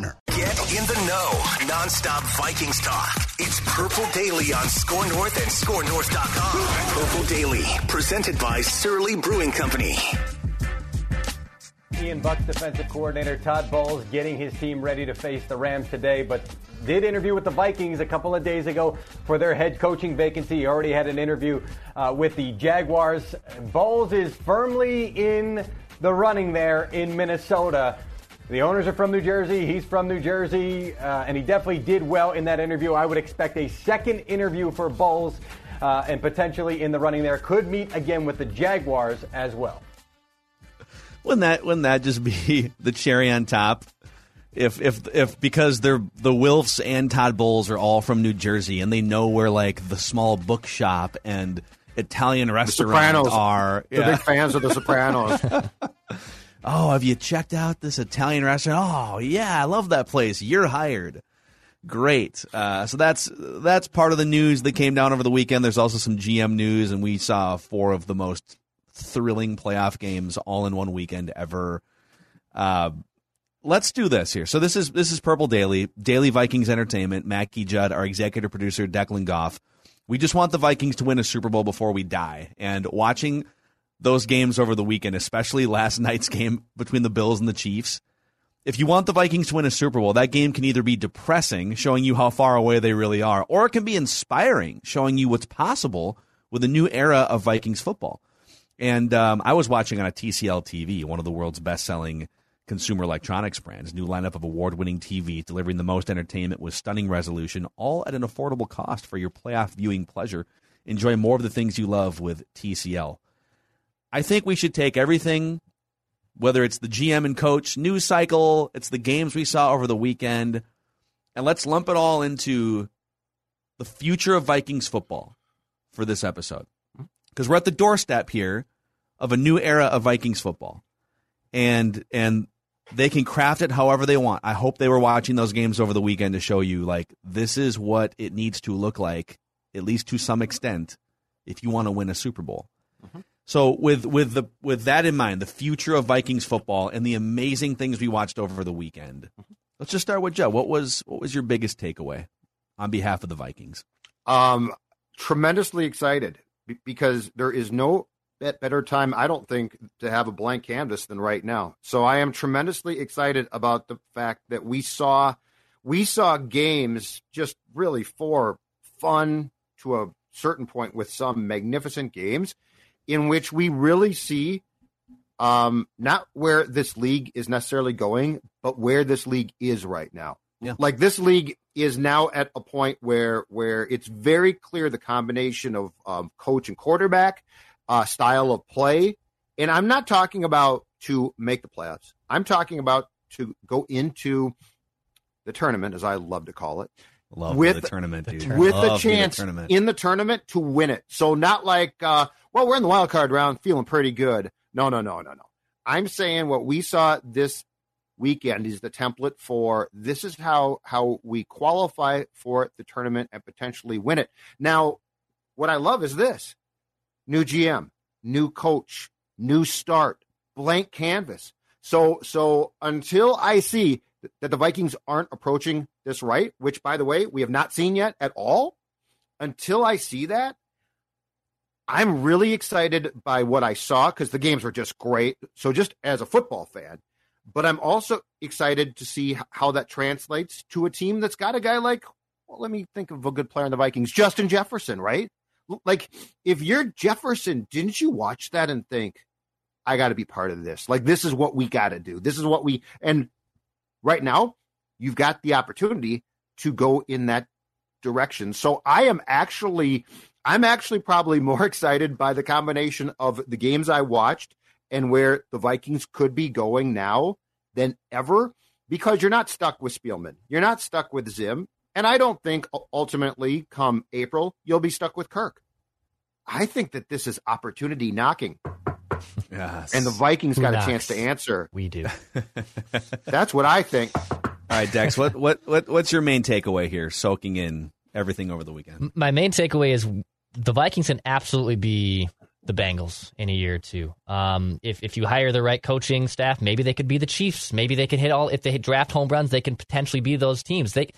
Get in the know. Non-stop Vikings talk. It's Purple Daily on Score North and ScoreNorth.com. Purple Daily, presented by Surly Brewing Company. Ian Buck's defensive coordinator Todd Bowles getting his team ready to face the Rams today, but did interview with the Vikings a couple of days ago for their head coaching vacancy. He already had an interview uh, with the Jaguars. Bowles is firmly in the running there in Minnesota. The owners are from New Jersey. He's from New Jersey, uh, and he definitely did well in that interview. I would expect a second interview for Bowles, uh, and potentially in the running there. Could meet again with the Jaguars as well. Wouldn't that wouldn't that just be the cherry on top? If if if because they're the Wilfs and Todd Bowles are all from New Jersey and they know where like the small bookshop and Italian restaurant are. They're Yeah. big fans of The Sopranos. Oh, have you checked out this Italian restaurant? Oh, yeah, I love that place. You're hired. Great. Uh, so that's that's part of the news that came down over the weekend. There's also some GM news, and we saw four of the most thrilling playoff games all in one weekend ever. Uh, let's do this here. So this is this is Purple Daily, Daily Vikings Entertainment. Mackey Judd, our executive producer, Declan Goff. We just want the Vikings to win a Super Bowl before we die. And watching those games over the weekend, especially last night's game between the Bills and the Chiefs. If you want the Vikings to win a Super Bowl, that game can either be depressing, showing you how far away they really are, or it can be inspiring, showing you what's possible with a new era of Vikings football. And um, I was watching on a TCL TV, one of the world's best selling consumer electronics brands, new lineup of award winning TVs delivering the most entertainment with stunning resolution, all at an affordable cost for your playoff viewing pleasure. Enjoy more of the things you love with TCL. I think we should take everything, whether it's the GM and coach news cycle, it's the games we saw over the weekend, and let's lump it all into the future of Vikings football for this episode. Because we're at the doorstep here of a new era of Vikings football. And and they can craft it however they want. I hope they were watching those games over the weekend to show you like this is what it needs to look like, at least to some extent, if you want to win a Super Bowl. Mm-hmm. So with with the with that in mind, the future of Vikings football and the amazing things we watched over the weekend. Let's just start with Joe. What was what was your biggest takeaway on behalf of the Vikings? um, tremendously excited because there is no better time, I don't think, to have a blank canvas than right now. So I am tremendously excited about the fact that we saw we saw games just really for fun to a certain point with some magnificent games in which we really see um, not where this league is necessarily going, but where this league is right now. Yeah. Like this league is now at a point where where it's very clear the combination of um, coach and quarterback, uh, style of play, and I'm not talking about to make the playoffs. I'm talking about to go into the tournament, as I love to call it, Love With- the tournament, dude. with Love a chance tournament. in the tournament to win it. So not like, uh, well, we're in the wild card round, feeling pretty good. No, no, no, no, no. I'm saying what we saw this weekend is the template for this is how how we qualify for the tournament and potentially win it. Now, what I love is this: new GM, new coach, new start, blank canvas. So so until I see that the Vikings aren't approaching this right, which by the way, we have not seen yet at all, until I see that, I'm really excited by what I saw because the games were just great. So just as a football fan, but I'm also excited to see how that translates to a team that's got a guy like, well, let me think of a good player in the Vikings, Justin Jefferson, right? Like, if you're Jefferson, didn't you watch that and think, I got to be part of this? Like, this is what we got to do. This is what we, and right now, you've got the opportunity to go in that direction. So I am actually, I'm actually probably more excited by the combination of the games I watched and where the Vikings could be going now than ever because you're not stuck with Spielman. You're not stuck with Zim. And I don't think ultimately, come April, you'll be stuck with Kirk. I think that this is opportunity knocking. Yes. And the Vikings Who got knocks? a chance to answer. We do. That's what I think. All right, Dex, what, what, what, what's your main takeaway here, soaking in everything over the weekend? My main takeaway is the Vikings can absolutely be the Bengals in a year or two. Um, if if you hire the right coaching staff, maybe they could be the Chiefs. Maybe they could hit all. If they draft home runs, they can potentially be those teams. They.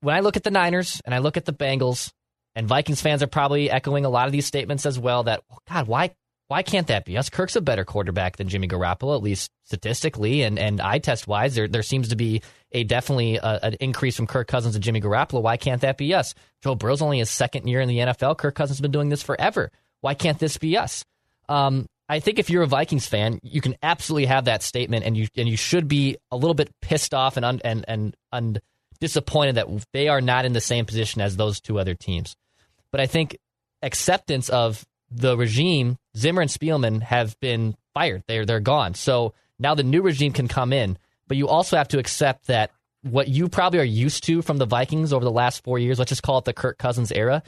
When I look at the Niners and I look at the Bengals, and Vikings fans are probably echoing a lot of these statements as well. That God, why why can't that be us? Kirk's a better quarterback than Jimmy Garoppolo, at least statistically, and and eye test wise, there there seems to be a definitely a, an increase from Kirk Cousins and Jimmy Garoppolo. Why can't that be us? Joe Burrow's only his second year in the NFL. Kirk Cousins has been doing this forever. Why can't this be us? Um, I think if you're a Vikings fan, you can absolutely have that statement, and you and you should be a little bit pissed off and un, and and and disappointed that they are not in the same position as those two other teams. But I think acceptance of the regime, Zimmer and Spielman have been fired. They're they're gone. So now the new regime can come in, but you also have to accept that what you probably are used to from the Vikings over the last four years, let's just call it the Kirk Cousins era,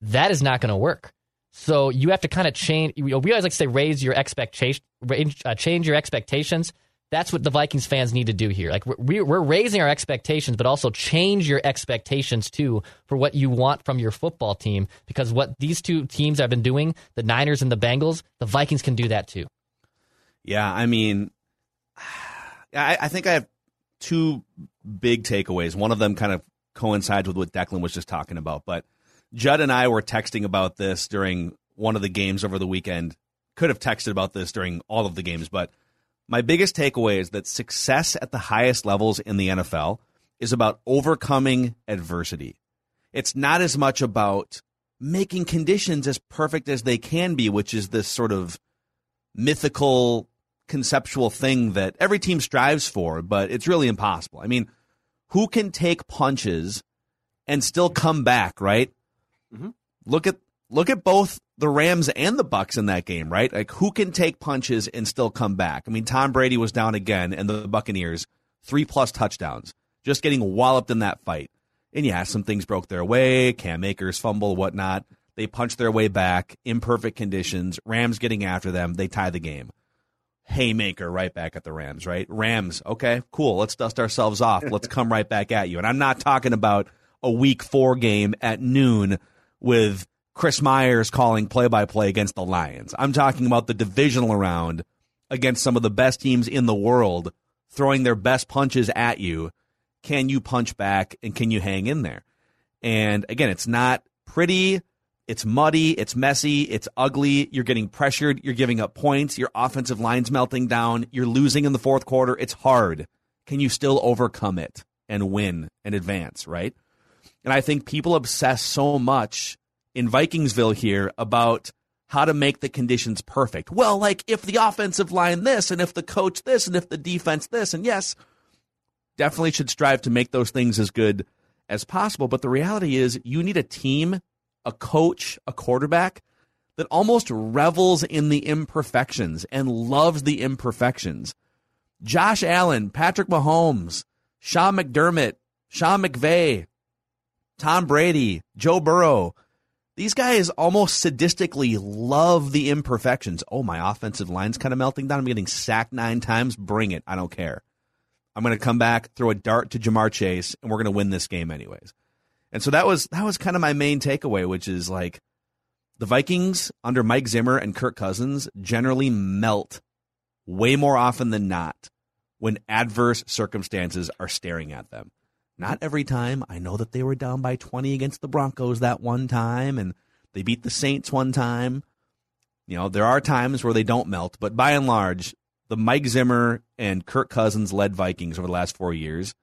that is not going to work. So you have to kind of change. We always like to say raise your expectation, uh, change your expectations. That's what the Vikings fans need to do here. Like we're, we're raising our expectations, but also change your expectations too for what you want from your football team. Because what these two teams have been doing, the Niners and the Bengals, the Vikings can do that too. Yeah, I mean, I, I think I have two big takeaways. One of them kind of coincides with what Declan was just talking about, but Judd and I were texting about this during one of the games over the weekend. Could have texted about this during all of the games, but my biggest takeaway is that success at the highest levels in the NFL is about overcoming adversity. It's not as much about making conditions as perfect as they can be, which is this sort of mythical conceptual thing that every team strives for, but it's really impossible. I mean, who can take punches and still come back, right? Mm-hmm. Look at look at both the Rams and the Bucks in that game, right? Like who can take punches and still come back? I mean, Tom Brady was down again, and the Buccaneers three plus touchdowns, just getting walloped in that fight. And yeah, some things broke their way. Cam Akers fumble, whatnot. They punched their way back. Imperfect conditions. Rams getting after them. They tie the game. Haymaker right back at the Rams, right? Rams, okay, cool. Let's dust ourselves off. Let's come right back at you. And I'm not talking about a week four game at noon with Chris Myers calling play by play against the Lions. I'm talking about the divisional round against some of the best teams in the world throwing their best punches at you. Can you punch back and can you hang in there? And again, it's not pretty. It's muddy. It's messy. It's ugly. You're getting pressured. You're giving up points. Your offensive line's melting down. You're losing in the fourth quarter. It's hard. Can you still overcome it and win and advance, right? And I think people obsess so much in Vikingsville here about how to make the conditions perfect. Well, like if the offensive line this, and if the coach this, and if the defense this, and yes, definitely should strive to make those things as good as possible. But the reality is, you need a team, a coach, a quarterback that almost revels in the imperfections and loves the imperfections. Josh Allen, Patrick Mahomes, Sean McDermott, Sean McVay, Tom Brady, Joe Burrow. These guys almost sadistically love the imperfections. Oh, my offensive line's kind of melting down. I'm getting sacked nine times. Bring it. I don't care. I'm going to come back, throw a dart to Ja'Marr Chase, and we're going to win this game anyways. And so that was that was kind of my main takeaway, which is like the Vikings under Mike Zimmer and Kirk Cousins generally melt way more often than not when adverse circumstances are staring at them. Not every time. I know that they were down by 20 against the Broncos that one time, and they beat the Saints one time. You know, there are times where they don't melt, but by and large, the Mike Zimmer and Kirk Cousins led Vikings over the last four years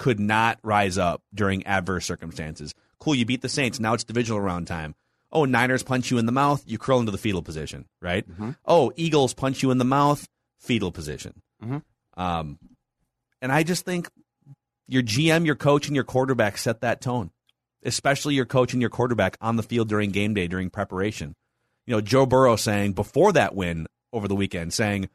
could not rise up during adverse circumstances. Cool, you beat the Saints. Now it's divisional round time. Oh, Niners punch you in the mouth, you curl into the fetal position, right? Mm-hmm. Oh, Eagles punch you in the mouth, fetal position. Mhm. Um, and I just think your GM, your coach, and your quarterback set that tone, especially your coach and your quarterback on the field during game day, during preparation. You know, Joe Burrow saying before that win over the weekend, saying,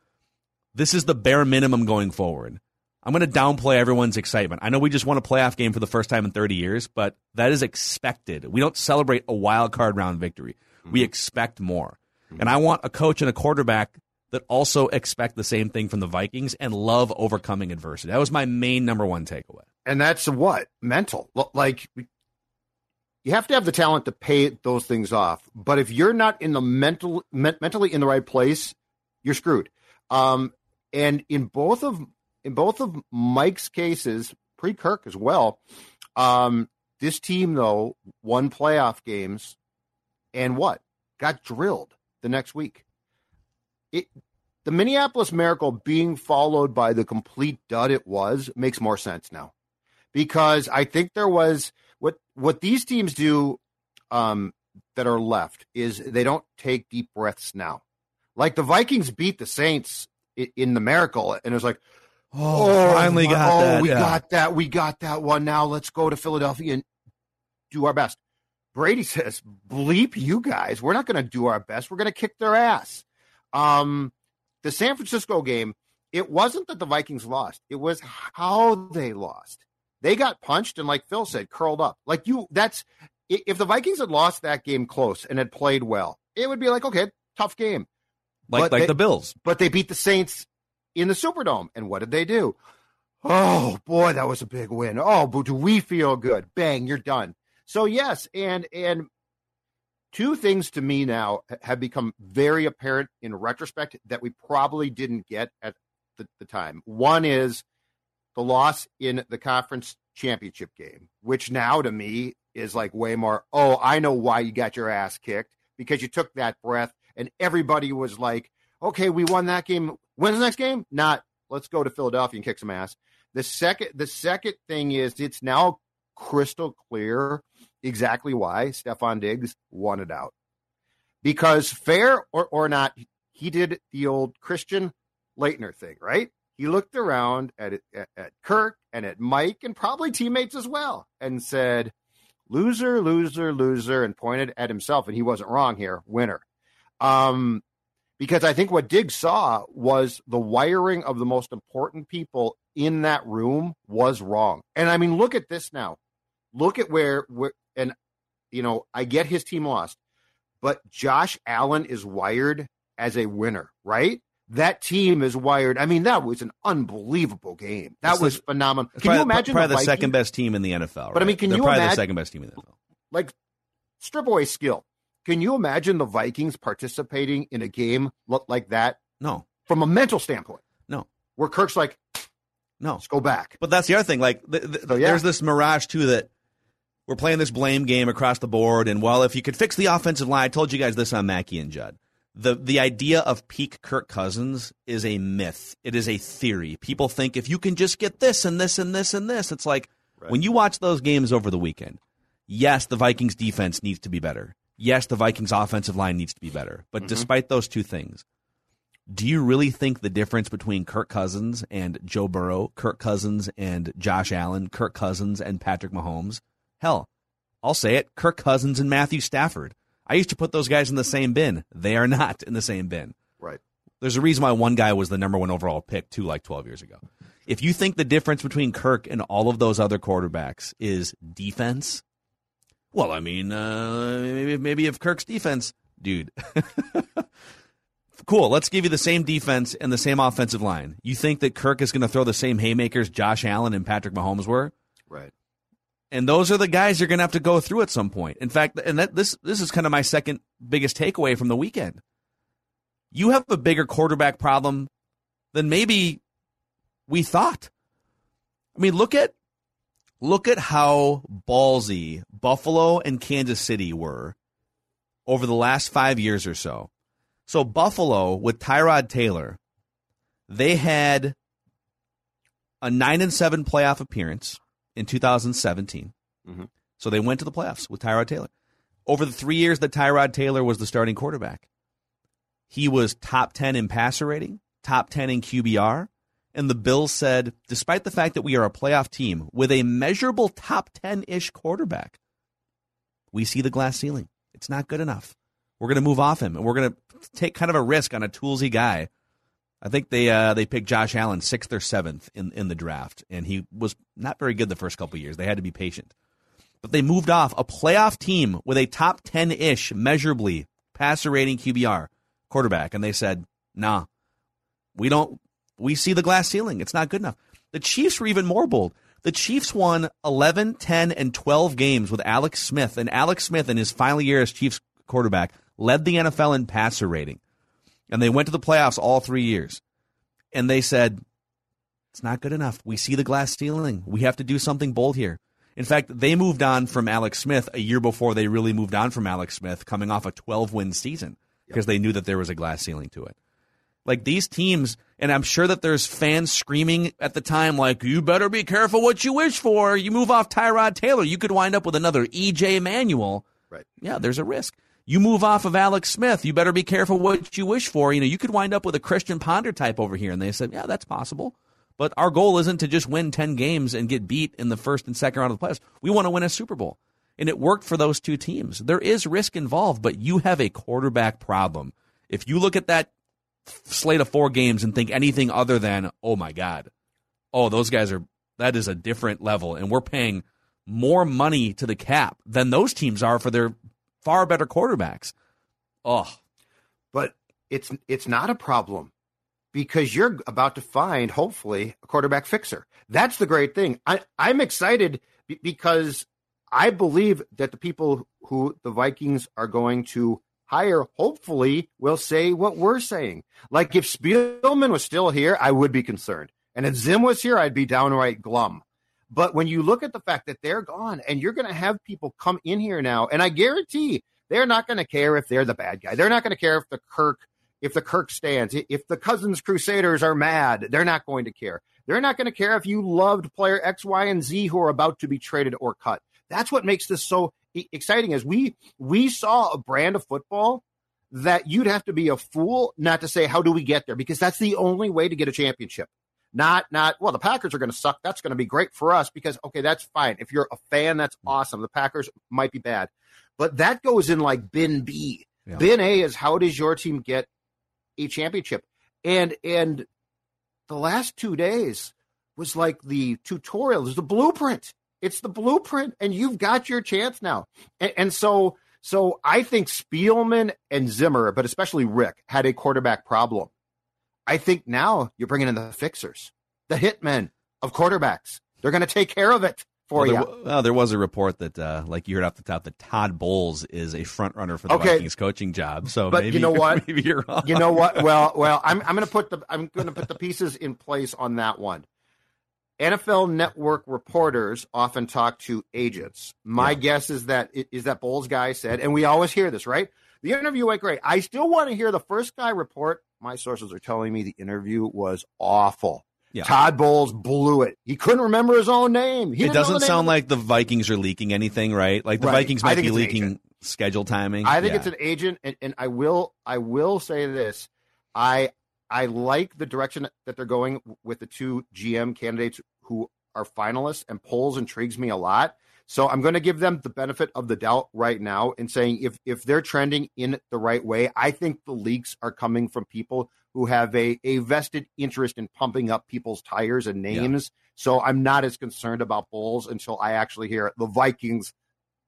This is the bare minimum going forward. I'm going to downplay everyone's excitement. I know we just won a playoff game for the first time in 30 years, but that is expected. We don't celebrate a wild card round victory. We expect more. And I want a coach and a quarterback that also expect the same thing from the Vikings and love overcoming adversity. That was my main number one takeaway. And that's what mental. Like you have to have the talent to pay those things off. But if you're not in the mental men- mentally in the right place, you're screwed. Um, and in both of in both of Mike's cases, pre Kirk as well, um, this team though won playoff games, and what got drilled the next week. It the Minneapolis Miracle being followed by the complete dud it was makes more sense now because I think there was what what these teams do um, that are left is they don't take deep breaths now. Like the Vikings beat the Saints in the Miracle, and it was like, Oh, finally my- got oh, that. we yeah. got that, we got that one. Now let's go to Philadelphia and do our best. Brady says, "Bleep you guys, we're not going to do our best. We're going to kick their ass." Um, the San Francisco game, it wasn't that the Vikings lost; it was how they lost. They got punched and, like Phil said, curled up. Like you, that's if the Vikings had lost that game close and had played well, it would be like, okay, tough game. like but like they- the Bills. But they beat the Saints in the Superdome, and what did they do? Oh boy, that was a big win. Oh, but do we feel good? Bang, you're done. So yes, and and two things to me now have become very apparent in retrospect that we probably didn't get at the, the time. One is the loss in the conference championship game, which now to me is like way more, oh, I know why you got your ass kicked because you took that breath and everybody was like, okay, we won that game. When's the next game? Not let's go to Philadelphia and kick some ass. The second the second thing is it's now crystal clear exactly why Stefon Diggs wanted out. Because fair or, or not, he did the old Christian Laettner thing, right? He looked around at, at at Kirk and at Mike and probably teammates as well and said, loser, loser, loser, and pointed at himself. And he wasn't wrong here, winner. Um, because I think what Diggs saw was the wiring of the most important people in that room was wrong. And I mean, look at this now. Look at where, where and you know, I get his team lost, but Josh Allen is wired as a winner, right? That team is wired. I mean, that was an unbelievable game. That It's was phenomenal. Can you imagine probably the, Vikings- second best team in the NFL? But I mean, can They're you probably the second best team in the NFL? like strip away skill. Can you imagine the Vikings participating in a game like that No, from a mental standpoint? no, Where Kirk's like, no. let's go back. But that's the other thing. Like, So, yeah. there's this mirage too that we're playing this blame game across the board. And well, if you could fix the offensive line, I told you guys this on Mackey and Judd. The the idea of peak Kirk Cousins is a myth. It is a theory. People think if you can just get this and this and this and this, it's like when you watch those games over the weekend. Yes, the Vikings defense needs to be better. Yes, the Vikings offensive line needs to be better. But mm-hmm. despite those two things, do you really think the difference between Kirk Cousins and Joe Burrow, Kirk Cousins and Josh Allen, Kirk Cousins and Patrick Mahomes? Hell, I'll say it Kirk Cousins and Matthew Stafford. I used to put those guys in the same bin. They are not in the same bin. Right. There's a reason why one guy was the number one overall pick, too, like 12 years ago. If you think the difference between Kirk and all of those other quarterbacks is defense, well, I mean, uh, maybe, maybe if Kirk's defense, dude. cool. Let's give you the same defense and the same offensive line. You think that Kirk is going to throw the same haymakers Josh Allen and Patrick Mahomes were? Right. And those are the guys you're going to have to go through at some point. In fact, and that this this is kind of my second biggest takeaway from the weekend. You have a bigger quarterback problem than maybe we thought. I mean, look at look at how ballsy Buffalo and Kansas City were over the last 5 years or so. So Buffalo with Tyrod Taylor They had a nine and seven playoff appearance in 2017. Mhm. So they went to the playoffs with Tyrod Taylor. Over the three years that Tyrod Taylor was the starting quarterback, he was top 10 in passer rating, top 10 in QBR. And the Bills said, despite the fact that we are a playoff team with a measurable top 10 ish quarterback, we see the glass ceiling. It's not good enough. We're going to move off him and we're going to take kind of a risk on a toolsy guy. I think they uh, they picked Josh Allen sixth or seventh in, in the draft, and he was not very good the first couple years. They had to be patient, but they moved off a playoff team with a top ten ish measurably passer rating QBR quarterback, and they said, "Nah, we don't. We see the glass ceiling. It's not good enough." The Chiefs were even more bold. The Chiefs won 11, 10, and 12 games with Alex Smith, and Alex Smith in his final year as Chiefs quarterback led the NFL in passer rating. And they went to the playoffs all three years. And they said, it's not good enough. We see the glass ceiling. We have to do something bold here. In fact, they moved on from Alex Smith a year before they really moved on from Alex Smith, coming off a 12 win season because they knew that there was a glass ceiling to it. Like these teams, and I'm sure that there's fans screaming at the time, like, you better be careful what you wish for. You move off Tyrod Taylor, you could wind up with another EJ Manuel. Right. Yeah, there's a risk. You move off of Alex Smith, you better be careful what you wish for. You know, you could wind up with a Christian Ponder type over here. And they said, yeah, that's possible. But our goal isn't to just win 10 games and get beat in the first and second round of the playoffs. We want to win a Super Bowl. And it worked for those two teams. There is risk involved, but you have a quarterback problem. If you look at that slate of four games and think anything other than, oh my God, oh, those guys are, that is a different level. And we're paying more money to the cap than those teams are for their far better quarterbacks. Oh, but it's it's not a problem because you're about to find hopefully a quarterback fixer. That's the great thing. I I'm excited be- because I believe that the people who the Vikings are going to hire hopefully will say what we're saying. Like if Spielman was still here, I would be concerned. And if Zim was here, I'd be downright glum. But when you look at the fact that they're gone and you're going to have people come in here now, and I guarantee they're not going to care if they're the bad guy. They're not going to care if the Kirk, if the Kirk stands, if the Cousins Crusaders are mad. They're not going to care. They're not going to care if you loved player X, Y, and Z who are about to be traded or cut. That's what makes this so exciting. Is we we saw a brand of football that you'd have to be a fool not to say how do we get there because that's the only way to get a championship. Not, not, well, the Packers are going to suck. That's going to be great for us because, okay, that's fine. If you're a fan, that's mm. awesome. The Packers might be bad. But that goes in like bin B. Yeah. Bin A is how does your team get a championship? And, and the last two days was like the tutorial, was the blueprint. It's the blueprint, and you've got your chance now. And, and so, so I think Spielman and Zimmer, but especially Rick, had a quarterback problem. I think now you're bringing in the fixers, the hitmen of quarterbacks. They're going to take care of it for well, you. there, well, there was a report that, uh, like you heard off the top, that Todd Bowles is a front runner for the Okay. Vikings coaching job. So, But maybe, you know what? Maybe you're wrong. you know what? Well, well, I'm I'm going to put the I'm going to put the pieces in place on that one. NFL Network reporters often talk to agents. My Yeah. guess is that is that Bowles guy said, and we always hear this, right? The interview went great. I still want to hear the first guy report. My sources are telling me the interview was awful. Yeah. Todd Bowles blew it. He couldn't remember his own name. He it doesn't sound like the Vikings are leaking anything, right? Like the Right. Vikings might be leaking schedule timing. I think Yeah. it's an agent, and, and I will I will say this. I I like the direction that they're going with the two GM candidates who are finalists, and Poles intrigues me a lot. So I'm going to give them the benefit of the doubt right now and saying if if they're trending in the right way, I think the leaks are coming from people who have a, a vested interest in pumping up people's tires and names. So I'm not as concerned about Bowles until I actually hear the Vikings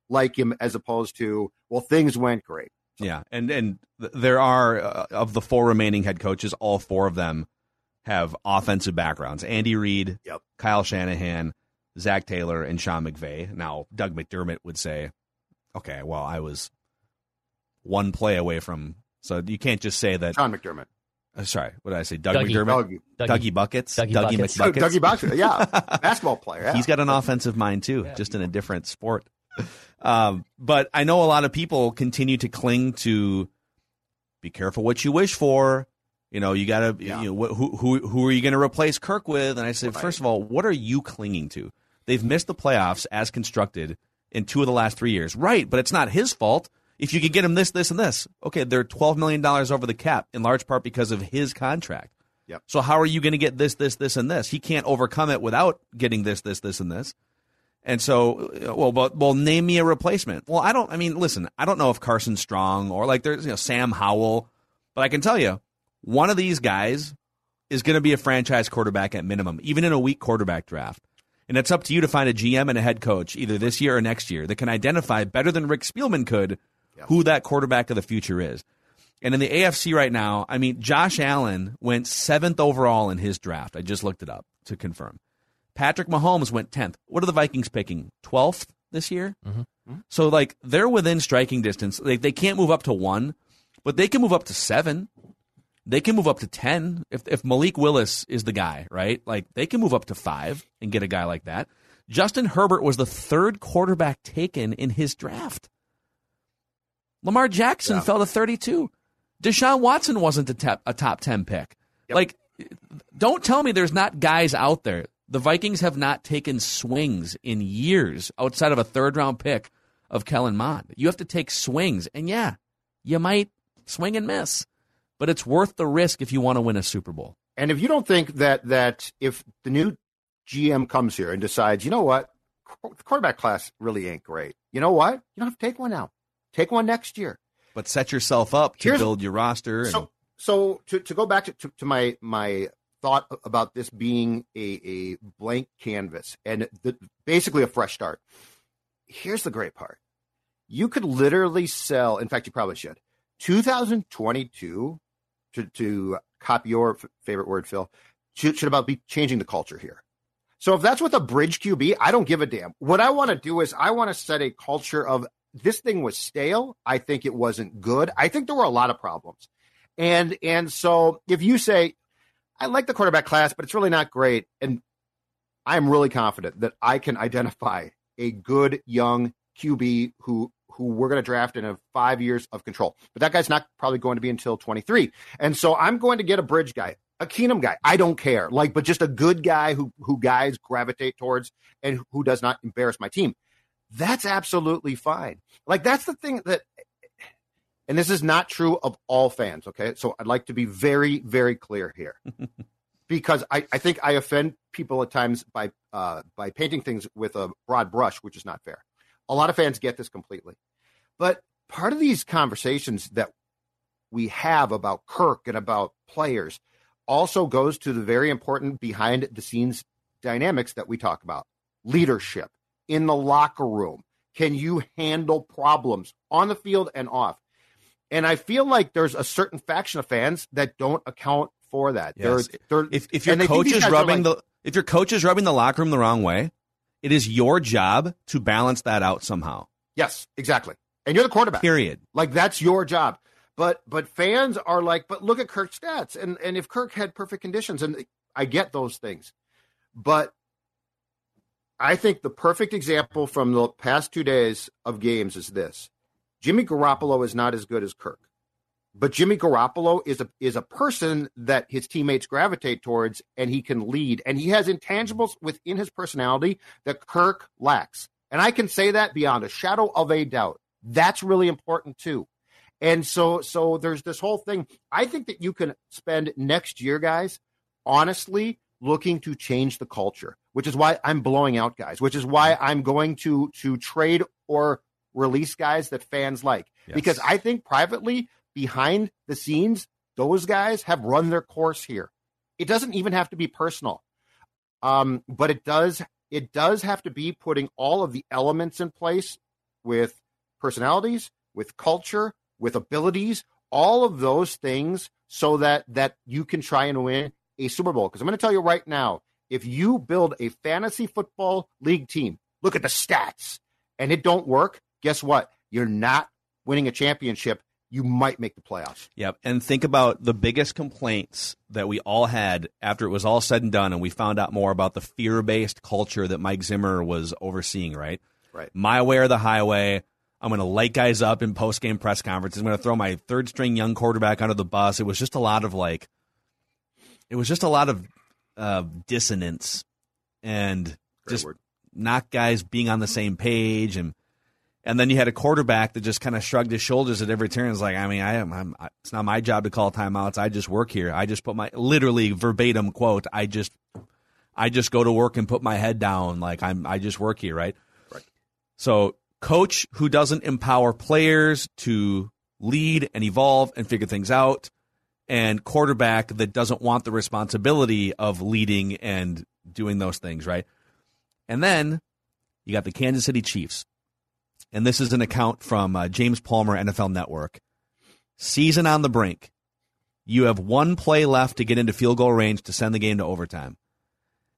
like him as opposed to well things went great. Yeah, and and there are uh, of the four remaining head coaches, all four of them have offensive backgrounds. Andy Reid, Yep. Kyle Shanahan, Zac Taylor, and Sean McVay. Now, Doug McDermott would say, "Okay, well, I was one play away from." So you can't just say that. Sean McDermott. uh, sorry, what did I say? Doug Dougie. McDermott, Dougie. Dougie, Buckets, Dougie Dougie Buckets. McBuckets. Dougie Boxer, yeah, basketball player. Yeah. He's got an offensive mind too, just in a different sport. Um, but I know a lot of people continue to cling to be careful what you wish for. You know, you got to. Yeah. You know, wh- who who who are you going to replace Kirk with? And I said, first of all, what are you clinging to? They've missed the playoffs as constructed in two of the last three years, right? But it's not his fault. If you could get him this, this, and this, okay, they're twelve million dollars over the cap in large part because of his contract. Yep. So how are you going to get this, this, this, and this? He can't overcome it without getting this, this, this, and this. And so, well, but well, name me a replacement. Well, I don't. I mean, listen, I don't know if Carson Strong or like there's you know Sam Howell, but I can tell you, one of these guys is going to be a franchise quarterback at minimum, even in a weak quarterback draft. And it's up to you to find a GM and a head coach either this year or next year that can identify better than Rick Spielman could who that quarterback of the future is. And in the AFC right now, I mean, Josh Allen went seventh overall in his draft. I just looked it up to confirm. Patrick Mahomes went 10th. What are the Vikings picking? 12th this year? Mm-hmm. So, like, they're within striking distance. They, they can't move up to one, but they can move up to seven. They can move up to 10. If, if Malik Willis is the guy, right? Like, they can move up to five and get a guy like that. Justin Herbert was the third quarterback taken in his draft. Lamar Jackson Yeah. fell to 32. Deshaun Watson wasn't a top, a top 10 pick. Like, don't tell me there's not guys out there. The Vikings have not taken swings in years outside of a third round pick of Kellen Mond. You have to take swings. And yeah, you might swing and miss, but it's worth the risk if you want to win a Super Bowl. And if you don't think that that if the new GM comes here and decides, you know what, the quarterback class really ain't great. You know what? You don't have to take one now. Take one next year. But set yourself up to Here's- build your roster. And, So, so to, to go back to, to, to my my thought about this being a, a blank canvas and the, basically a fresh start. Here's the great part: you could literally sell. In fact, you probably should. 2022, to to copy your favorite word, Phil, should, should about be changing the culture here. So if that's with a bridge QB, I don't give a damn. What I want to do is I want to set a culture of this thing was stale. I think it wasn't good. I think there were a lot of problems. And and so if you say I like the quarterback class, but it's really not great, and I'm really confident that I can identify a good young QB who who we're going to draft in a five years of control. But that guy's not probably going to be until 23. And so I'm going to get a bridge guy, a Keenum guy. I don't care, like, but just a good guy who who guys gravitate towards and who does not embarrass my team. That's absolutely fine. Like that's the thing that and this is not true of all fans, okay? So I'd like to be very, very clear here. because I, I think I offend people at times by uh, by painting things with a broad brush, which is not fair. A lot of fans get this completely. But part of these conversations that we have about Kirk and about players also goes to the very important behind the scenes dynamics that we talk about. Leadership in the locker room. Can you handle problems on the field and off? And I feel like there's a certain faction of fans that don't account for that. Yes. They're, they're, if, if your and they think coach is rubbing like- the if your coach is rubbing the locker room the wrong way, it is your job to balance that out somehow. Yes, exactly. And you're the quarterback. Period. Like that's your job. But but fans are like, but look at Kirk's stats. And and if Kirk had perfect conditions, and I get those things. But I think the perfect example from the past two days of games is this. Jimmy Garoppolo is not as good as Kirk. But Jimmy Garoppolo is a is a person that his teammates gravitate towards and he can lead. And he has intangibles within his personality that Kirk lacks. And I can say that beyond a shadow of a doubt. That's really important too. And so so there's this whole thing. I think that you can spend next year, guys, honestly looking to change the culture, which is why I'm blowing out guys, which is why I'm going to to trade or release guys that fans like. Yes. Because I think privately, behind the scenes, those guys have run their course here. It doesn't even have to be personal. Um, but it does it does have to be putting all of the elements in place with personalities, with culture, with abilities, all of those things so that that you can try and win a Super Bowl. Because I'm going to tell you right now, if you build a fantasy football league team, look at the stats, and it don't work, guess what? You're not winning a championship. You might make the playoffs. Yep. And think about the biggest complaints that we all had after it was all said and done, and we found out more about the fear based culture that Mike Zimmer was overseeing, right? Right. My way or the highway. I'm going to light guys up in post game press conferences. I'm going to throw my third string young quarterback under the bus. It was just a lot of like it was just a lot of uh, dissonance and Great just word. not guys being on the same page and and then you had a quarterback that just kind of shrugged his shoulders at every turn. It's like, I mean, I am, I'm, it's not my job to call timeouts. I just work here. I just put my literally verbatim quote. I just, I just go to work and put my head down. Like I'm, I just work here, right? Right. So, coach who doesn't empower players to lead and evolve and figure things out, and quarterback that doesn't want the responsibility of leading and doing those things, right? And then you got the Kansas City Chiefs. And this is an account from uh, James Palmer, NFL Network. Season on the brink. You have one play left to get into field goal range to send the game to overtime.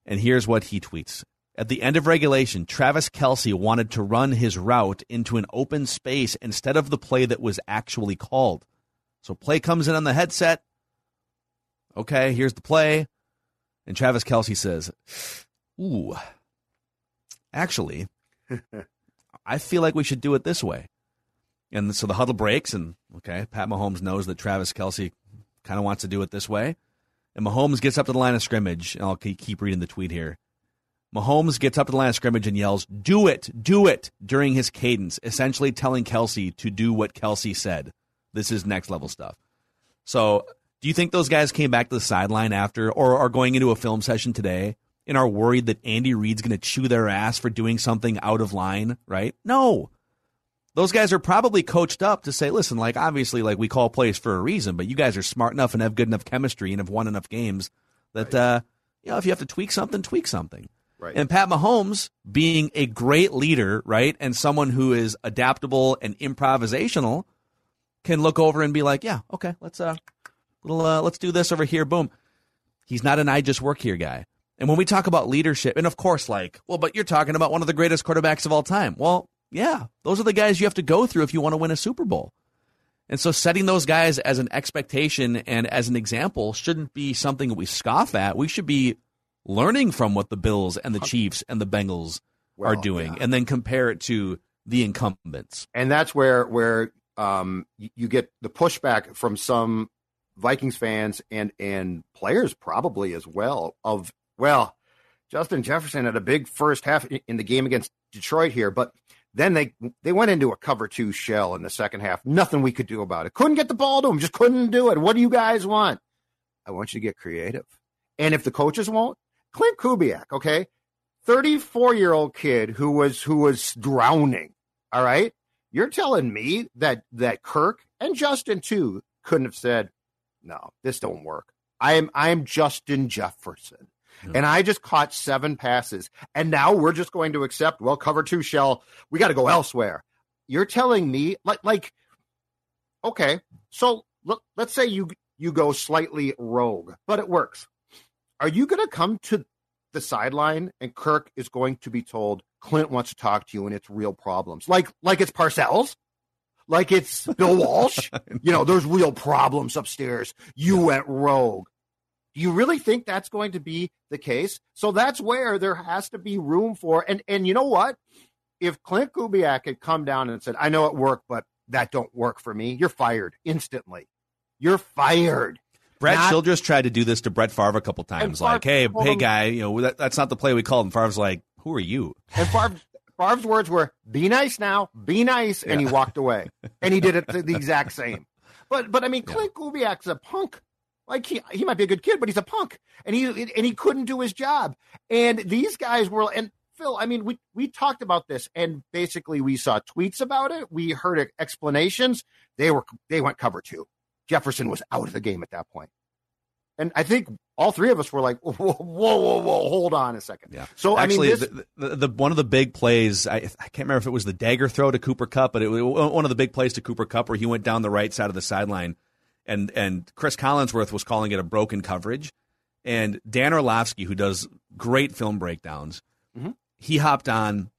And here's what he tweets. At the end of regulation, Travis Kelce wanted to run his route into an open space instead of the play that was actually called. So play comes in on the headset. Okay, here's the play. And Travis Kelce says, Ooh, actually, I feel like we should do it this way. And so the huddle breaks, and okay, Pat Mahomes knows that Travis Kelce kind of wants to do it this way. And Mahomes gets up to the line of scrimmage, and I'll keep reading the tweet here. Mahomes gets up to the line of scrimmage and yells, Do it, do it, during his cadence, essentially telling Kelce to do what Kelce said. This is next level stuff. So, do you think those guys came back to the sideline after or are going into a film session today and are worried that Andy Reid's going to chew their ass for doing something out of line, right? No. Those guys are probably coached up to say, listen, like, obviously, like, we call plays for a reason, but you guys are smart enough and have good enough chemistry and have won enough games that, uh, you know, if you have to tweak something, tweak something. Right. And Pat Mahomes, being a great leader, right, and someone who is adaptable and improvisational, can look over and be like, "Yeah, okay, let's uh, little uh, let's do this over here." Boom. He's not an "I just work here" guy. And when we talk about leadership, and of course, like, well, but you're talking about one of the greatest quarterbacks of all time. Well, yeah, those are the guys you have to go through if you want to win a Super Bowl. And so, setting those guys as an expectation and as an example shouldn't be something that we scoff at. We should be learning from what the Bills and the Chiefs and the Bengals are doing, yeah. and then compare it to the incumbents. and that's where where um, you get the pushback from some Vikings fans and and players probably as well. Of well, Justin Jefferson had a big first half in the game against Detroit here, but then they they went into a cover two shell in the second half. Nothing we could do about it. Couldn't get the ball to him. Just couldn't do it. What do you guys want? I want you to get creative. And if the coaches won't, Clint Kubiak, okay, thirty four year old kid who was who was drowning. All right. You're telling me that that Kirk and Justin too couldn't have said, "No, this don't work." I'm I'm Justin Jefferson, Mm-hmm. and I just caught seven passes, and now we're just going to accept. Well, cover two shell. We got to go elsewhere. You're telling me like like, okay, so look, let's say you you go slightly rogue, but it works. Are you going to come to the sideline and Kirk is going to be told Clint wants to talk to you and it's real problems. Like like it's Parcells, like it's Bill Walsh. you know, there's real problems upstairs. You went rogue. You really think that's going to be the case? So that's where there has to be room for and and you know what? If Clint Kubiak had come down and said, "I know it worked, but that don't work for me," you're fired instantly. You're fired. Brad Not- Childress tried to do this to Brett Favre a couple times. Like, hey, hey, guy, you know that, that's not the play we called. And Favre's like, who are you? And Favre, Favre's words were, "Be nice now, be nice," and he walked away. And he did it the, the exact same. But but I mean, Clint Kubiak's a punk. Like he he might be a good kid, but he's a punk, and he and he couldn't do his job. And these guys were and. Phil, I mean, we, we talked about this, and basically we saw tweets about it. We heard explanations. They were they went cover two. Jefferson was out of the game at that point, and I think all three of us were like, "Whoa, whoa, whoa, whoa hold on a second. Yeah. So actually, I mean, this, the, the, the one of the big plays, I, I can't remember if it was the dagger throw to Cooper Kupp, but it was one of the big plays to Cooper Kupp where he went down the right side of the sideline, and and Cris Collinsworth was calling it a broken coverage, and Dan Orlovsky, who does great film breakdowns, Mhm. he hopped on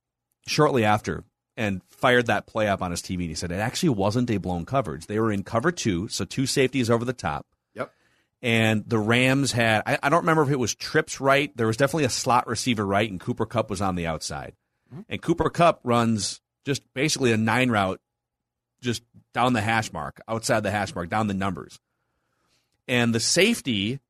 shortly after and fired that play up on his TV, and he said it actually wasn't a blown coverage. They were in cover two, so two safeties over the top yep. and the Rams had I, I don't remember if it was Trips right. There was definitely a slot receiver right, and Cooper Kupp was on the outside. And Cooper Kupp runs just basically a nine route, just down the hash mark, outside the hash mark, down the numbers. And the safety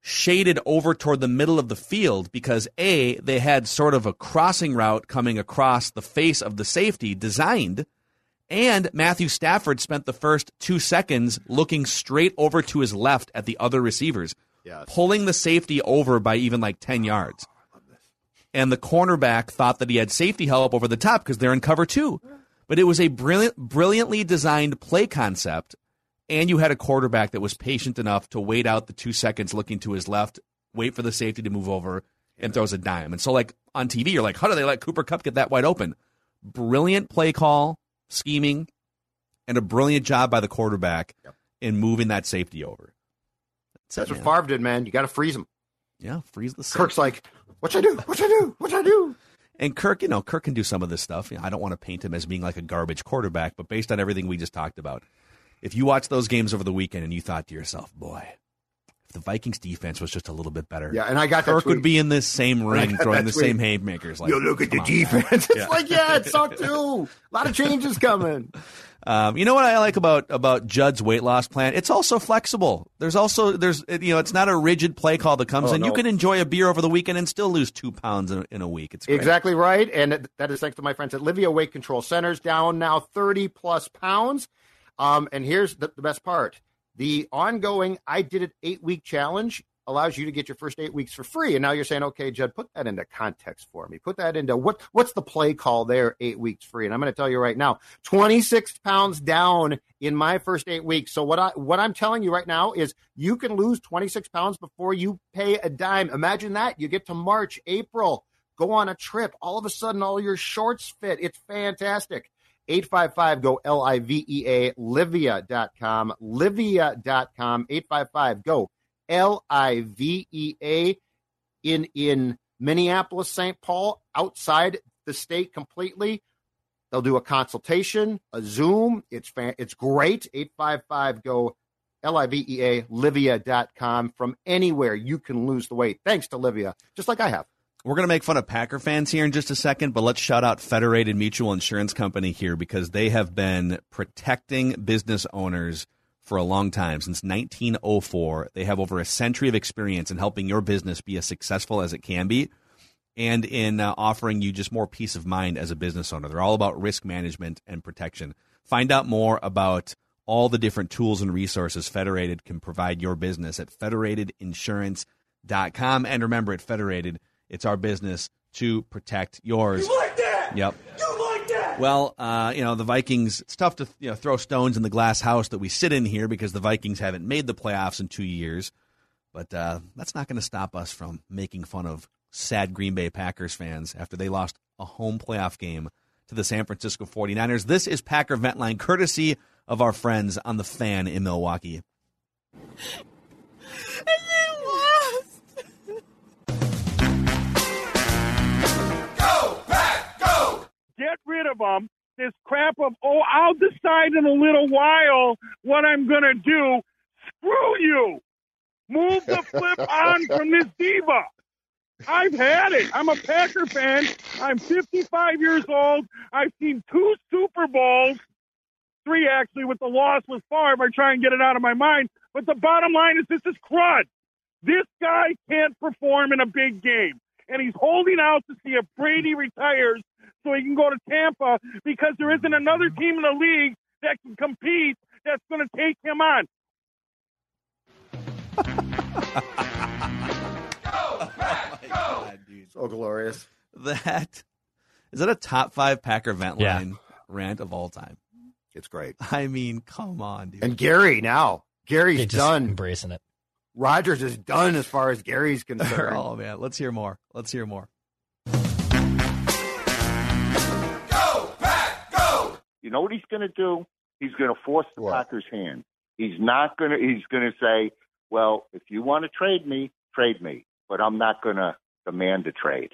shaded over toward the middle of the field because A, they had sort of a crossing route coming across the face of the safety designed, and Matthew Stafford spent the first two seconds looking straight over to his left at the other receivers, Yes. pulling the safety over by even like 10 yards. And the cornerback thought that he had safety help over the top because they're in cover two. But it was a brilliant, brilliantly designed play concept and you had a quarterback that was patient enough to wait out the two seconds looking to his left, wait for the safety to move over, and throws a dime. And so, like on TV, you're like, how do they let Cooper Kupp get that wide open? Brilliant play call, scheming, and a brilliant job by the quarterback in moving that safety over. That's, That's it, what. Favre did, man. You got to freeze him. Yeah, freeze the Kirk's like, what should I do? What should I do? What should I do? And Kirk, you know, Kirk can do some of this stuff. You know, I don't want to paint him as being like a garbage quarterback, but based on everything we just talked about, if you watch those games over the weekend and you thought to yourself, boy, the Vikings defense was just a little bit better, Yeah, and I got Kirk would be in this same ring throwing the tweet. same haymakers. Like, you look at the come on, man. defense. It's Yeah. like, yeah, it sucked too. A lot of changes coming. Um, you know what I like about about Judd's weight loss plan? It's also flexible. There's also there's you know it's not a rigid play call that comes Oh, in. You can enjoy a beer over the weekend and still lose two pounds in a, in a week. It's great. Exactly right. And that is thanks to my friends at Livea Weight Control Centers, down now 30 plus pounds. Um, and here's the, the best part the ongoing I Did It eight week challenge allows you to get your first eight weeks for free. And now you're saying, okay, Judd, put that into context for me. Put that into what what's the play call there, eight weeks free. And I'm going to tell you right now, 26 pounds down in my first eight weeks. So what I what I'm telling you right now is you can lose 26 pounds before you pay a dime. Imagine that. You get to March, April, go on a trip. All of a sudden, all your shorts fit. It's fantastic. 855 go L I V E A Livea.com. Livea.com. 855 go L I V E A in in Minneapolis, St. Paul, outside the state completely. They'll do a consultation, a Zoom. It's fan, it's great. 855 go L I V E A Livea.com. From anywhere you can lose the weight. Thanks to Livea, just like I have. We're going to make fun of Packer fans here in just a second, but let's shout out Federated Mutual Insurance Company here because they have been protecting business owners for a long time. Since 1904, they have over a century of experience in helping your business be as successful as it can be and in uh, offering you just more peace of mind as a business owner. They're all about risk management and protection. Find out more about all the different tools and resources Federated can provide your business at federatedinsurance.com. And remember, at Federated, it's our business to protect yours. You like that? Yep. You like that? Well, uh, you know, the Vikings, it's tough to you know, throw stones in the glass house that we sit in here because the Vikings haven't made the playoffs in two years. But uh, that's not going to stop us from making fun of sad Green Bay Packers fans after they lost a home playoff game to the San Francisco 49ers. This is Packer Vent Line, courtesy of our friends on the fan in Milwaukee. Get rid of them. This crap of, oh, I'll decide in a little while what I'm going to do. Screw you. Move the flip on from this diva. I've had it. I'm a Packer fan. I'm 55 years old. I've seen two Super Bowls, three actually, with the loss with Favre. I try and get it out of my mind. But the bottom line is this is crud. This guy can't perform in a big game. And he's holding out to see if Brady retires so he can go to Tampa because there isn't another team in the league that can compete that's going to take him on. Go god dude so glorious. That is that a top five Packer Vent Yeah. Line rant of all time. It's great. I mean, come on, dude. And Gary now. Gary's just done. embracing it. Rodgers is done as far as Gary's concerned. oh man, let's hear more. Let's hear more. You know what he's going to do? He's going to force the What? Packers' hand. He's not going to. He's going to say, "Well, if you want to trade me, trade me, but I'm not going to demand a trade."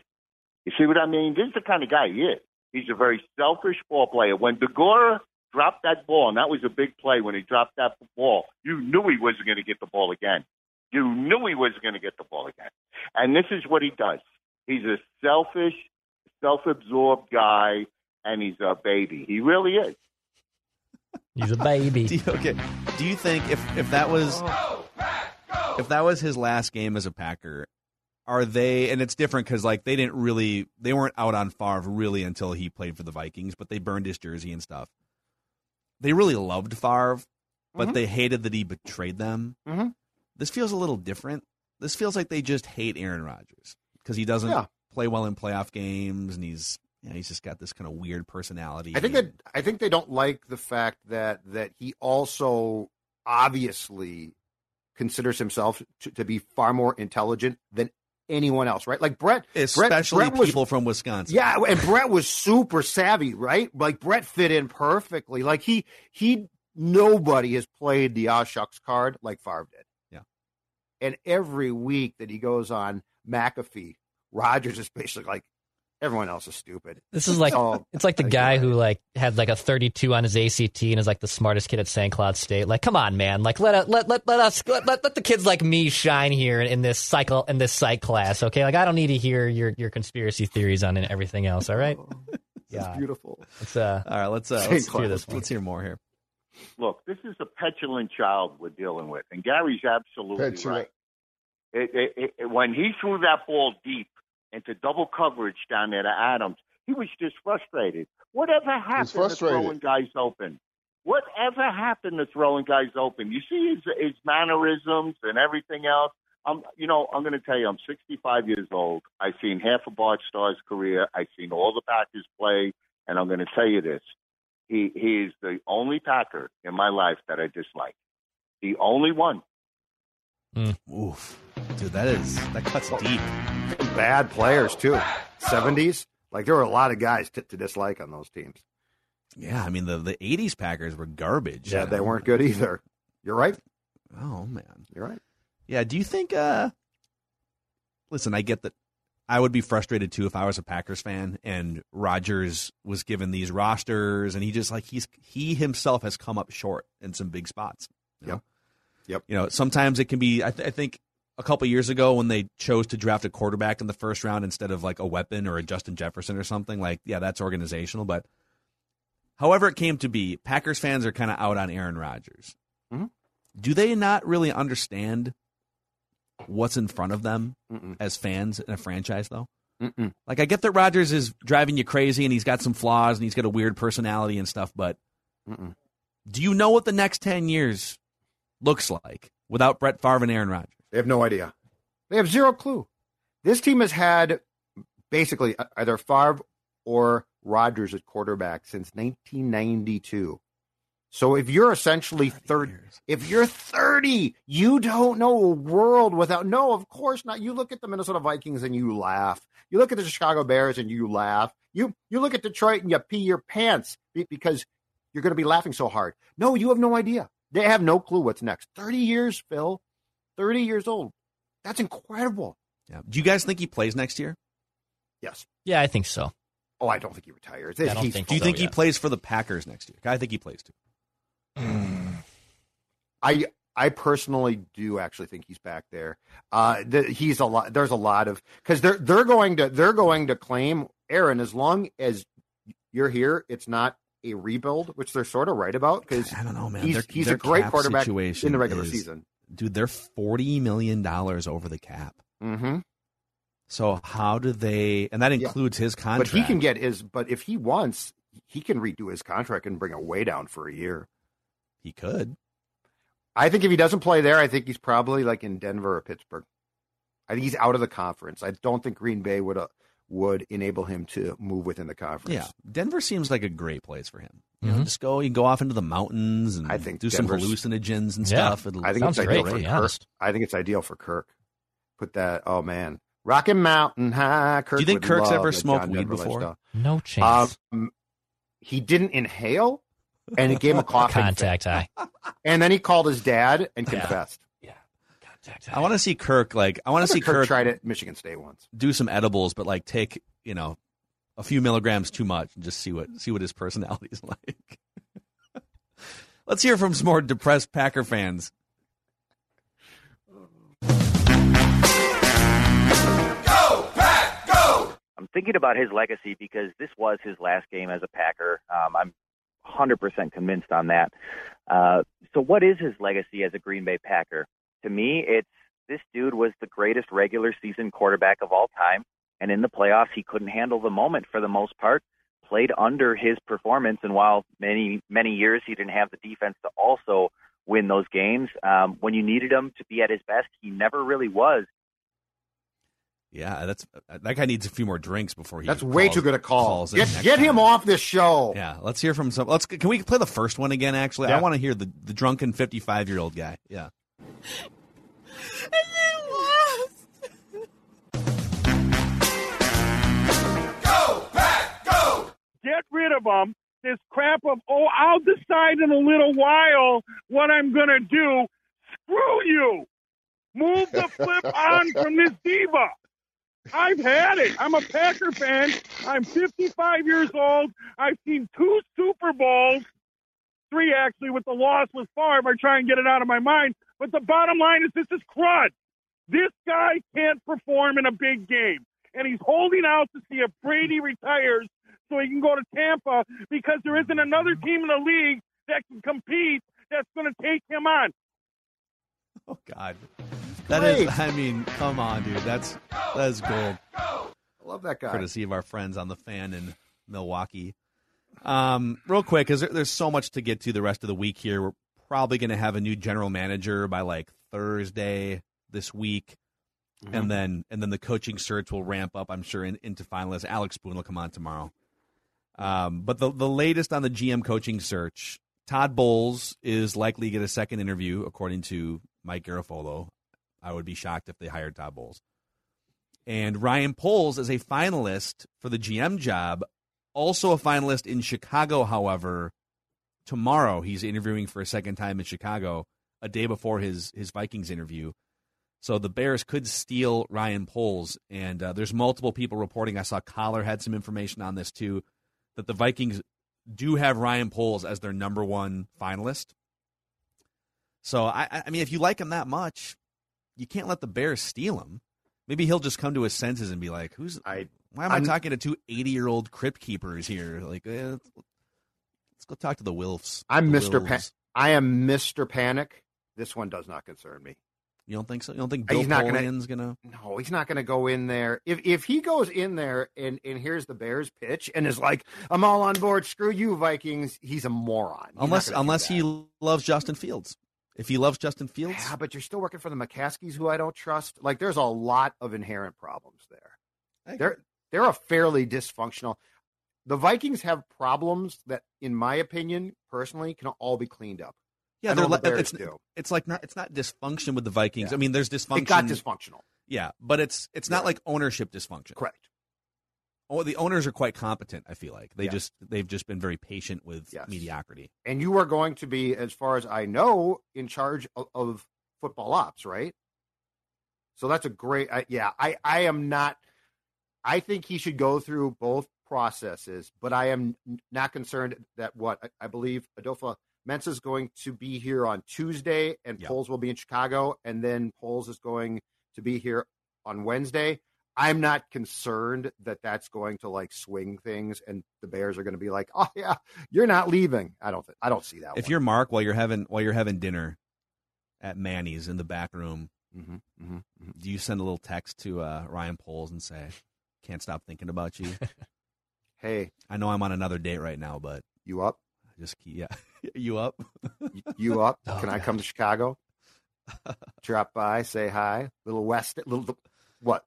You see what I mean? This is the kind of guy he is. He's a very selfish ball player. When Degora dropped that ball, and that was a big play when he dropped that ball, you knew he wasn't going to get the ball again. You knew he wasn't going to get the ball again. And this is what he does. He's a selfish, self-absorbed guy, and he's a baby. He really is. He's a baby. Do you, okay. Do you think if if that was if that was his last game as a Packer, are they? And it's different because like they didn't really, they weren't out on Favre really until he played for the Vikings, but they burned his jersey and stuff. They really loved Favre, but Mhm. they hated that he betrayed them. Mhm. This feels a little different. This feels like they just hate Aaron Rodgers because he doesn't Yeah. play well in playoff games, and he's you know, he's just got this kind of weird personality. I think that I think they don't like the fact that that he also obviously considers himself to, to be far more intelligent than anyone else, right? Like Brett, Brett- especially Brett was- people from Wisconsin. Yeah, and Brett was super savvy, right? Like Brett fit in perfectly. Like he he nobody has played the ah shucks card like Favre did. Yeah. And every week that he goes on McAfee, Rodgers is basically like everyone else is stupid. This is like Oh, it's like the guy who like had like a 32 on his ACT and is like the smartest kid at St. Cloud State. Like, come on, man! Like, let let let let us let, let, let the kids like me shine here in this cycle in this psych class. Okay, like I don't need to hear your your conspiracy theories on and everything else. All right? It's beautiful. It's uh. All right, let's uh, let's, hear this. Let's hear more here. Look, this is a petulant child we're dealing with, and Gary's absolutely Petulant. right. It, it, it, when he threw that ball deep into double coverage down there to Adams, he was just frustrated. Whatever happened to frustrated. throwing guys open? Whatever happened to throwing guys open? You see his, his mannerisms and everything else. I'm, you know, I'm going to tell you, I'm 65 years old. I've seen half of Bart Starr's career. I've seen all the Packers play, and I'm going to tell you this: he he is the only Packer in my life that I dislike. The only one. Hmm. Oof, dude, that is that cuts deep. Bad players too. Seventies. Like there were a lot of guys to, to dislike on those teams. Yeah, I mean the the '80s Packers were garbage. Yeah, they weren't good either. You're right. Oh man, You're right. yeah. Do you think? uh Listen, I get that. I would be frustrated too if I was a Packers fan and Rodgers was given these rosters and he just like he's he himself has come up short in some big spots. you Yep. know? Yep. You know, sometimes it can be. I, th- I think a couple years ago when they chose to draft a quarterback in the first round instead of like a weapon or a Justin Jefferson or something, like yeah, that's organizational. But however it came to be, Packers fans are kind of out on Aaron Rodgers. Mhm. Do they not really understand what's in front of them Mm-mm. as fans in a franchise, though? Mm-mm. Like I get that Rodgers is driving you crazy and he's got some flaws and he's got a weird personality and stuff, but Mm-mm. do you know what the next ten years looks like without Brett Favre and Aaron Rodgers? They have no idea. They have zero clue. This team has had basically uh, either Favre or Rodgers at quarterback since 1992. So if you're essentially 30, if you're 30, you don't know a world without. No, of course not. You look at the Minnesota Vikings and you laugh. You look at the Chicago Bears and you laugh. You you look at Detroit and you pee your pants because you're going to be laughing so hard. No, you have no idea. They have no clue what's next. 30 years, Phil. 30 years old. That's incredible. Yeah. Do you guys think he plays next year? Yes. Yeah, I think so. Oh, I don't think he retires. I don't think Do you so, think he yeah. plays for the Packers next year? I think he plays too. I I personally do actually think he's back there. Uh, the, he's a lot. There's a lot of because they're they're going to they're going to claim Aaron as long as you're here. It's not a rebuild, which they're sort of right about because I don't know, man. he's Their- he's their a great quarterback in the regular is- season. Dude, they're forty million dollars over the cap. Mm-hmm. So how do they? And that Yeah. includes his contract? But he can get his. But if he wants, he can redo his contract and bring it way down for a year. He could. I think if he doesn't play there, I think he's probably like in Denver or Pittsburgh. I think he's out of the conference. I don't think Green Bay would uh, would enable him to move within the conference. Yeah, Denver seems like a great place for him. You know, Mhm. just go. You go off into the mountains and I think do Denver's- some hallucinogens and Yeah. stuff. It'll- I think it's great, ideal to for be Kirk. I think it's ideal for Kirk. Put that. Oh man, Rocky Mountain High. Kirk Do you think Kirk's ever smoked John weed Denver before? lifestyle. No chance. Um, he didn't inhale, and it gave him a coughing fit. Contact high. And then he called his dad and confessed. Contact I want to see Kirk like I want to see Kirk, Kirk tried it Michigan State once. do some edibles, but like take you know a few milligrams too much and just see what see what his personality is like. Let's hear from some more depressed Packer fans. Go Pack, go! I'm thinking about his legacy because this was his last game as a Packer. Um, I'm 100% convinced on that. Uh, so, what is his legacy as a Green Bay Packer? To me, it's This dude was the greatest regular season quarterback of all time. And in the playoffs, he couldn't handle the moment for the most part, played under his performance. And while many, many years he didn't have the defense to also win those games, um, when you needed him to be at his best, he never really was. Yeah, that's that guy needs a few more drinks before he. That's way too good a call. calls Get, get him off this show. Yeah, let's hear from some. Let's can we play the first one again? Actually, I want to hear the the drunken fifty five year old guy. Yeah. Get rid of them. This crap of, oh, I'll decide in a little while what I'm going to do. Screw you. Move the flip on from this diva. I've had it. I'm a Packer fan. I'm 55 years old. I've seen two Super Bowls, three actually, with the loss with Favre. I try and get it out of my mind. But the bottom line is this is crud. This guy can't perform in a big game. And he's holding out to see if Brady retires so he can go to Tampa because there isn't another team in the league that can compete that's going to take him on. Oh God, that is. Great. I mean, come on, dude. That's that is gold. I love that guy. Courtesy of our friends on the fan in Milwaukee. Um, real quick, because there, there's so much to get to the rest of the week here. We're probably going to have a new general manager by like Thursday this week, and then and then the coaching search will ramp up. I'm sure in, into finalists. Alex Spoon will come on tomorrow. Um, but the the latest on the GM coaching search, Todd Bowles is likely to get a second interview, according to Mike Garafolo. I would be shocked if they hired Todd Bowles. And Ryan Poles is a finalist for the GM job, also a finalist in Chicago, however. Tomorrow he's interviewing for a second time in Chicago, a day before his his Vikings interview. So the Bears could steal Ryan Poles, and uh, there's multiple people reporting. I saw Collar had some information on this too, that the Vikings do have Ryan Poles as their number one finalist. So I, I mean, if you like him that much, you can't let the Bears steal him. Maybe he'll just come to his senses and be like, "Who's? I- why am I I'm- talking to two 80 year old crypt keepers here? Like, eh, let's go talk to the Wilfs." I'm the Mr. Pa- I am Mr. Panic. This one does not concern me. You don't think so? You don't think uh, Bill He's not gonna- Polian's gonna? No, he's not going to go in there. If if he goes in there and and here's the Bears pitch and is like, "I'm all on board. Screw you, Vikings." He's a moron. He's Unless unless he loves Justin Fields. If he loves Justin Fields, Yeah, but you're still working for the McCaskeys, who I don't trust. Like, there's a lot of inherent problems there. They're they're a fairly dysfunctional. The Vikings have problems that, in my opinion, personally, can all be cleaned up. yeah, they're like the it's do. it's like not it's not dysfunction with the Vikings. Yeah. I mean, there's dysfunction. It got dysfunctional. Yeah, but it's it's not Yeah. like ownership dysfunction. Correct. Oh, the owners are quite competent. I feel like they Yeah. just they've just been very patient with Yes. mediocrity. And you are going to be, as far as I know, in charge of, of football ops, right? So that's a great. I, yeah, I I am not. I think he should go through both processes, but I am not concerned that what I, I believe Adolfo Mensa is going to be here on Tuesday, and Yeah. Poles will be in Chicago, and then Poles is going to be here on Wednesday. I'm not concerned that that's going to like swing things, and the Bears are going to be like, "Oh yeah, you're not leaving." I don't. Th- I don't see that. If you're Mark while you're having while you're having dinner at Manny's in the back room, hmm hmm do you send a little text to uh, Ryan Poles and say, "Can't stop thinking about you"? hey, I know I'm on another date right now, but you up? I just keep, yeah, you up? You up? Oh, Can I come to Chicago? Drop by, say hi. Little West, little what?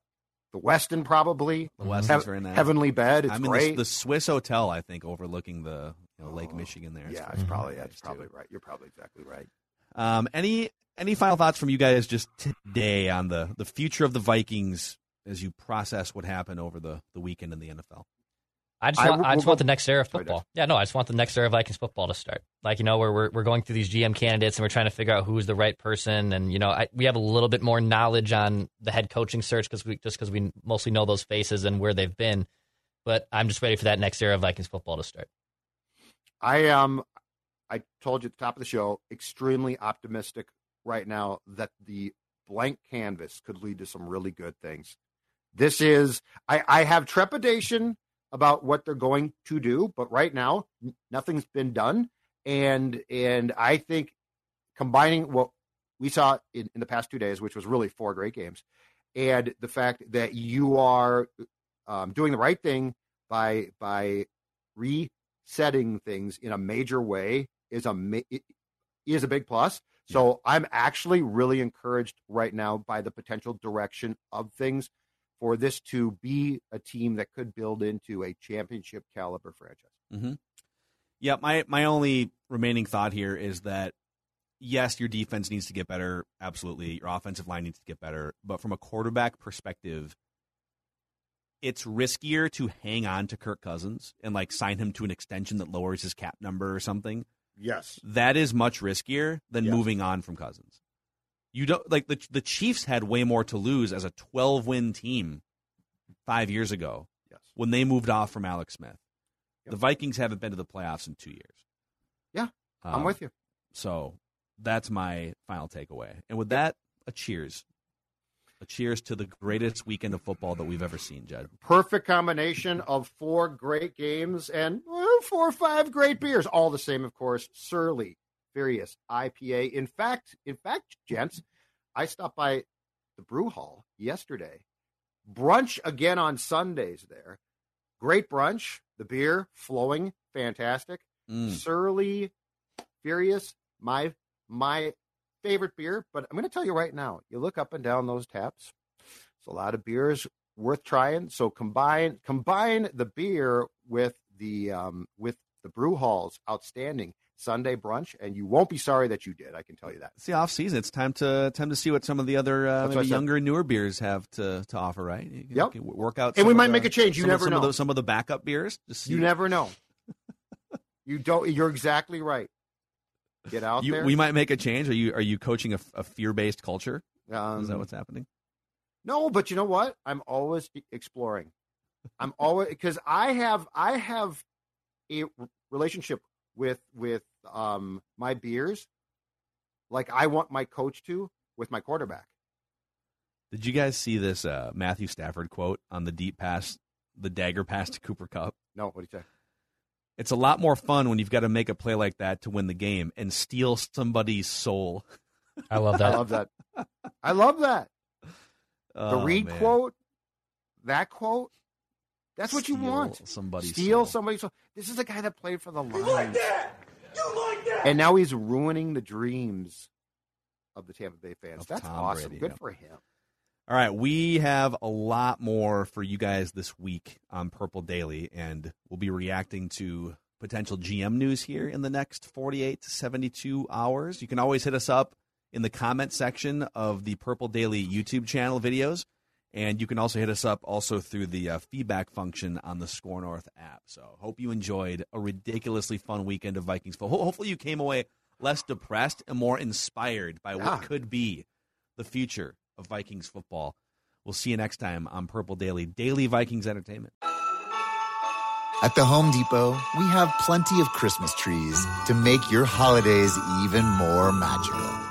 The Westin probably. The Westin's Heav- very nice. Heavenly bed. It's I'm in great. the, the Swiss hotel, I think, overlooking the you know, Lake Oh, Michigan. There, yeah, very it's probably nice, that's too. probably right. You're probably exactly right. Um, any any final thoughts from you guys just today on the the future of the Vikings as you process what happened over the the weekend in the NFL? I just want, I we'll just want the next era of football. Yeah, no, I just want the next era of Vikings football to start. Like you know, where we're we're going through these GM candidates and we're trying to figure out who's the right person, and you know, I, we have a little bit more knowledge on the head coaching search because we just because we mostly know those faces and where they've been. But I'm just ready for that next era of Vikings football to start. I am. I told you at the top of the show, extremely optimistic right now that the blank canvas could lead to some really good things. This is. I, I have trepidation about what they're going to do, but right now nothing's been done, and and I think combining what we saw in, in the past two days, which was really four great games, and the fact that you are um, doing the right thing by by resetting things in a major way is a is a big plus. So I'm actually really encouraged right now by the potential direction of things for this to be a team that could build into a championship caliber franchise. Mm-hmm. Yeah, my my only remaining thought here is that yes, your defense needs to get better. Absolutely, your offensive line needs to get better. But from a quarterback perspective, it's riskier to hang on to Kirk Cousins and like sign him to an extension that lowers his cap number or something. Yes, that is much riskier than Yes. moving on from Cousins. You don't like the the Chiefs had way more to lose as a 12 win team five years ago. Yes. when they moved off from Alex Smith. The Vikings haven't been to the playoffs in two years. Yeah, I'm Um, with you. So that's my final takeaway. And with that, a cheers. A cheers to the greatest weekend of football that we've ever seen, Jed. Perfect combination of four great games and well, four or five great beers, all the same, of course. Surly, Furious IPA. In fact, in fact, gents, I stopped by the brew hall yesterday. Brunch again on Sundays there. Great brunch. The beer flowing, fantastic. Mm. Surly, Furious, my my favorite beer. But I'm going to tell you right now, you look up and down those taps. It's a lot of beers worth trying. So combine combine the beer with the um, with the brew halls outstanding Sunday brunch, and you won't be sorry that you did. I can tell you that. It's the off season. It's time to time to see what some of the other uh, That's what I maybe younger, newer beers have to, to offer. Right? You can- Yep. you work out, And we might the- make a change. You some of- never some Of know. the, some of the backup beers. Just. You never know. you don't. You're exactly right. Get out You- there. we might make a change. Are you are you coaching a, a fear based culture? Um, Is that what's happening? No, but you know what? I'm always exploring. I'm always because I have I have a relationship with with um my beers, like I want my coach to with my quarterback. Did you guys see this uh, Matthew Stafford quote on the deep pass, the dagger pass to Cooper Kupp? No, what do you say? It's a lot more fun when you've got to make a play like that to win the game and steal somebody's soul. I love that. I love that. I love that. The Oh, Reed man. quote, that quote. That's what you want. somebody's Steal soul. somebody's soul. This is a guy that played for the Lions. And now he's ruining the dreams of the Tampa Bay fans. Of That's Tom awesome. Brady, Good yep. for him. All right, we have a lot more for you guys this week on Purple Daily, and we'll be reacting to potential GM news here in the next 48 to 72 hours. You can always hit us up in the comment section of the Purple Daily YouTube channel videos, and you can also hit us up also through the uh, feedback function on the SKOR North app. So, hope you enjoyed a ridiculously fun weekend of Vikings football. Ho- Hopefully, you came away less depressed and more inspired by Yeah. what could be the future of Vikings football. We'll see you next time on Purple Daily, Daily Vikings Entertainment. At the Home Depot, we have plenty of Christmas trees to make your holidays even more magical.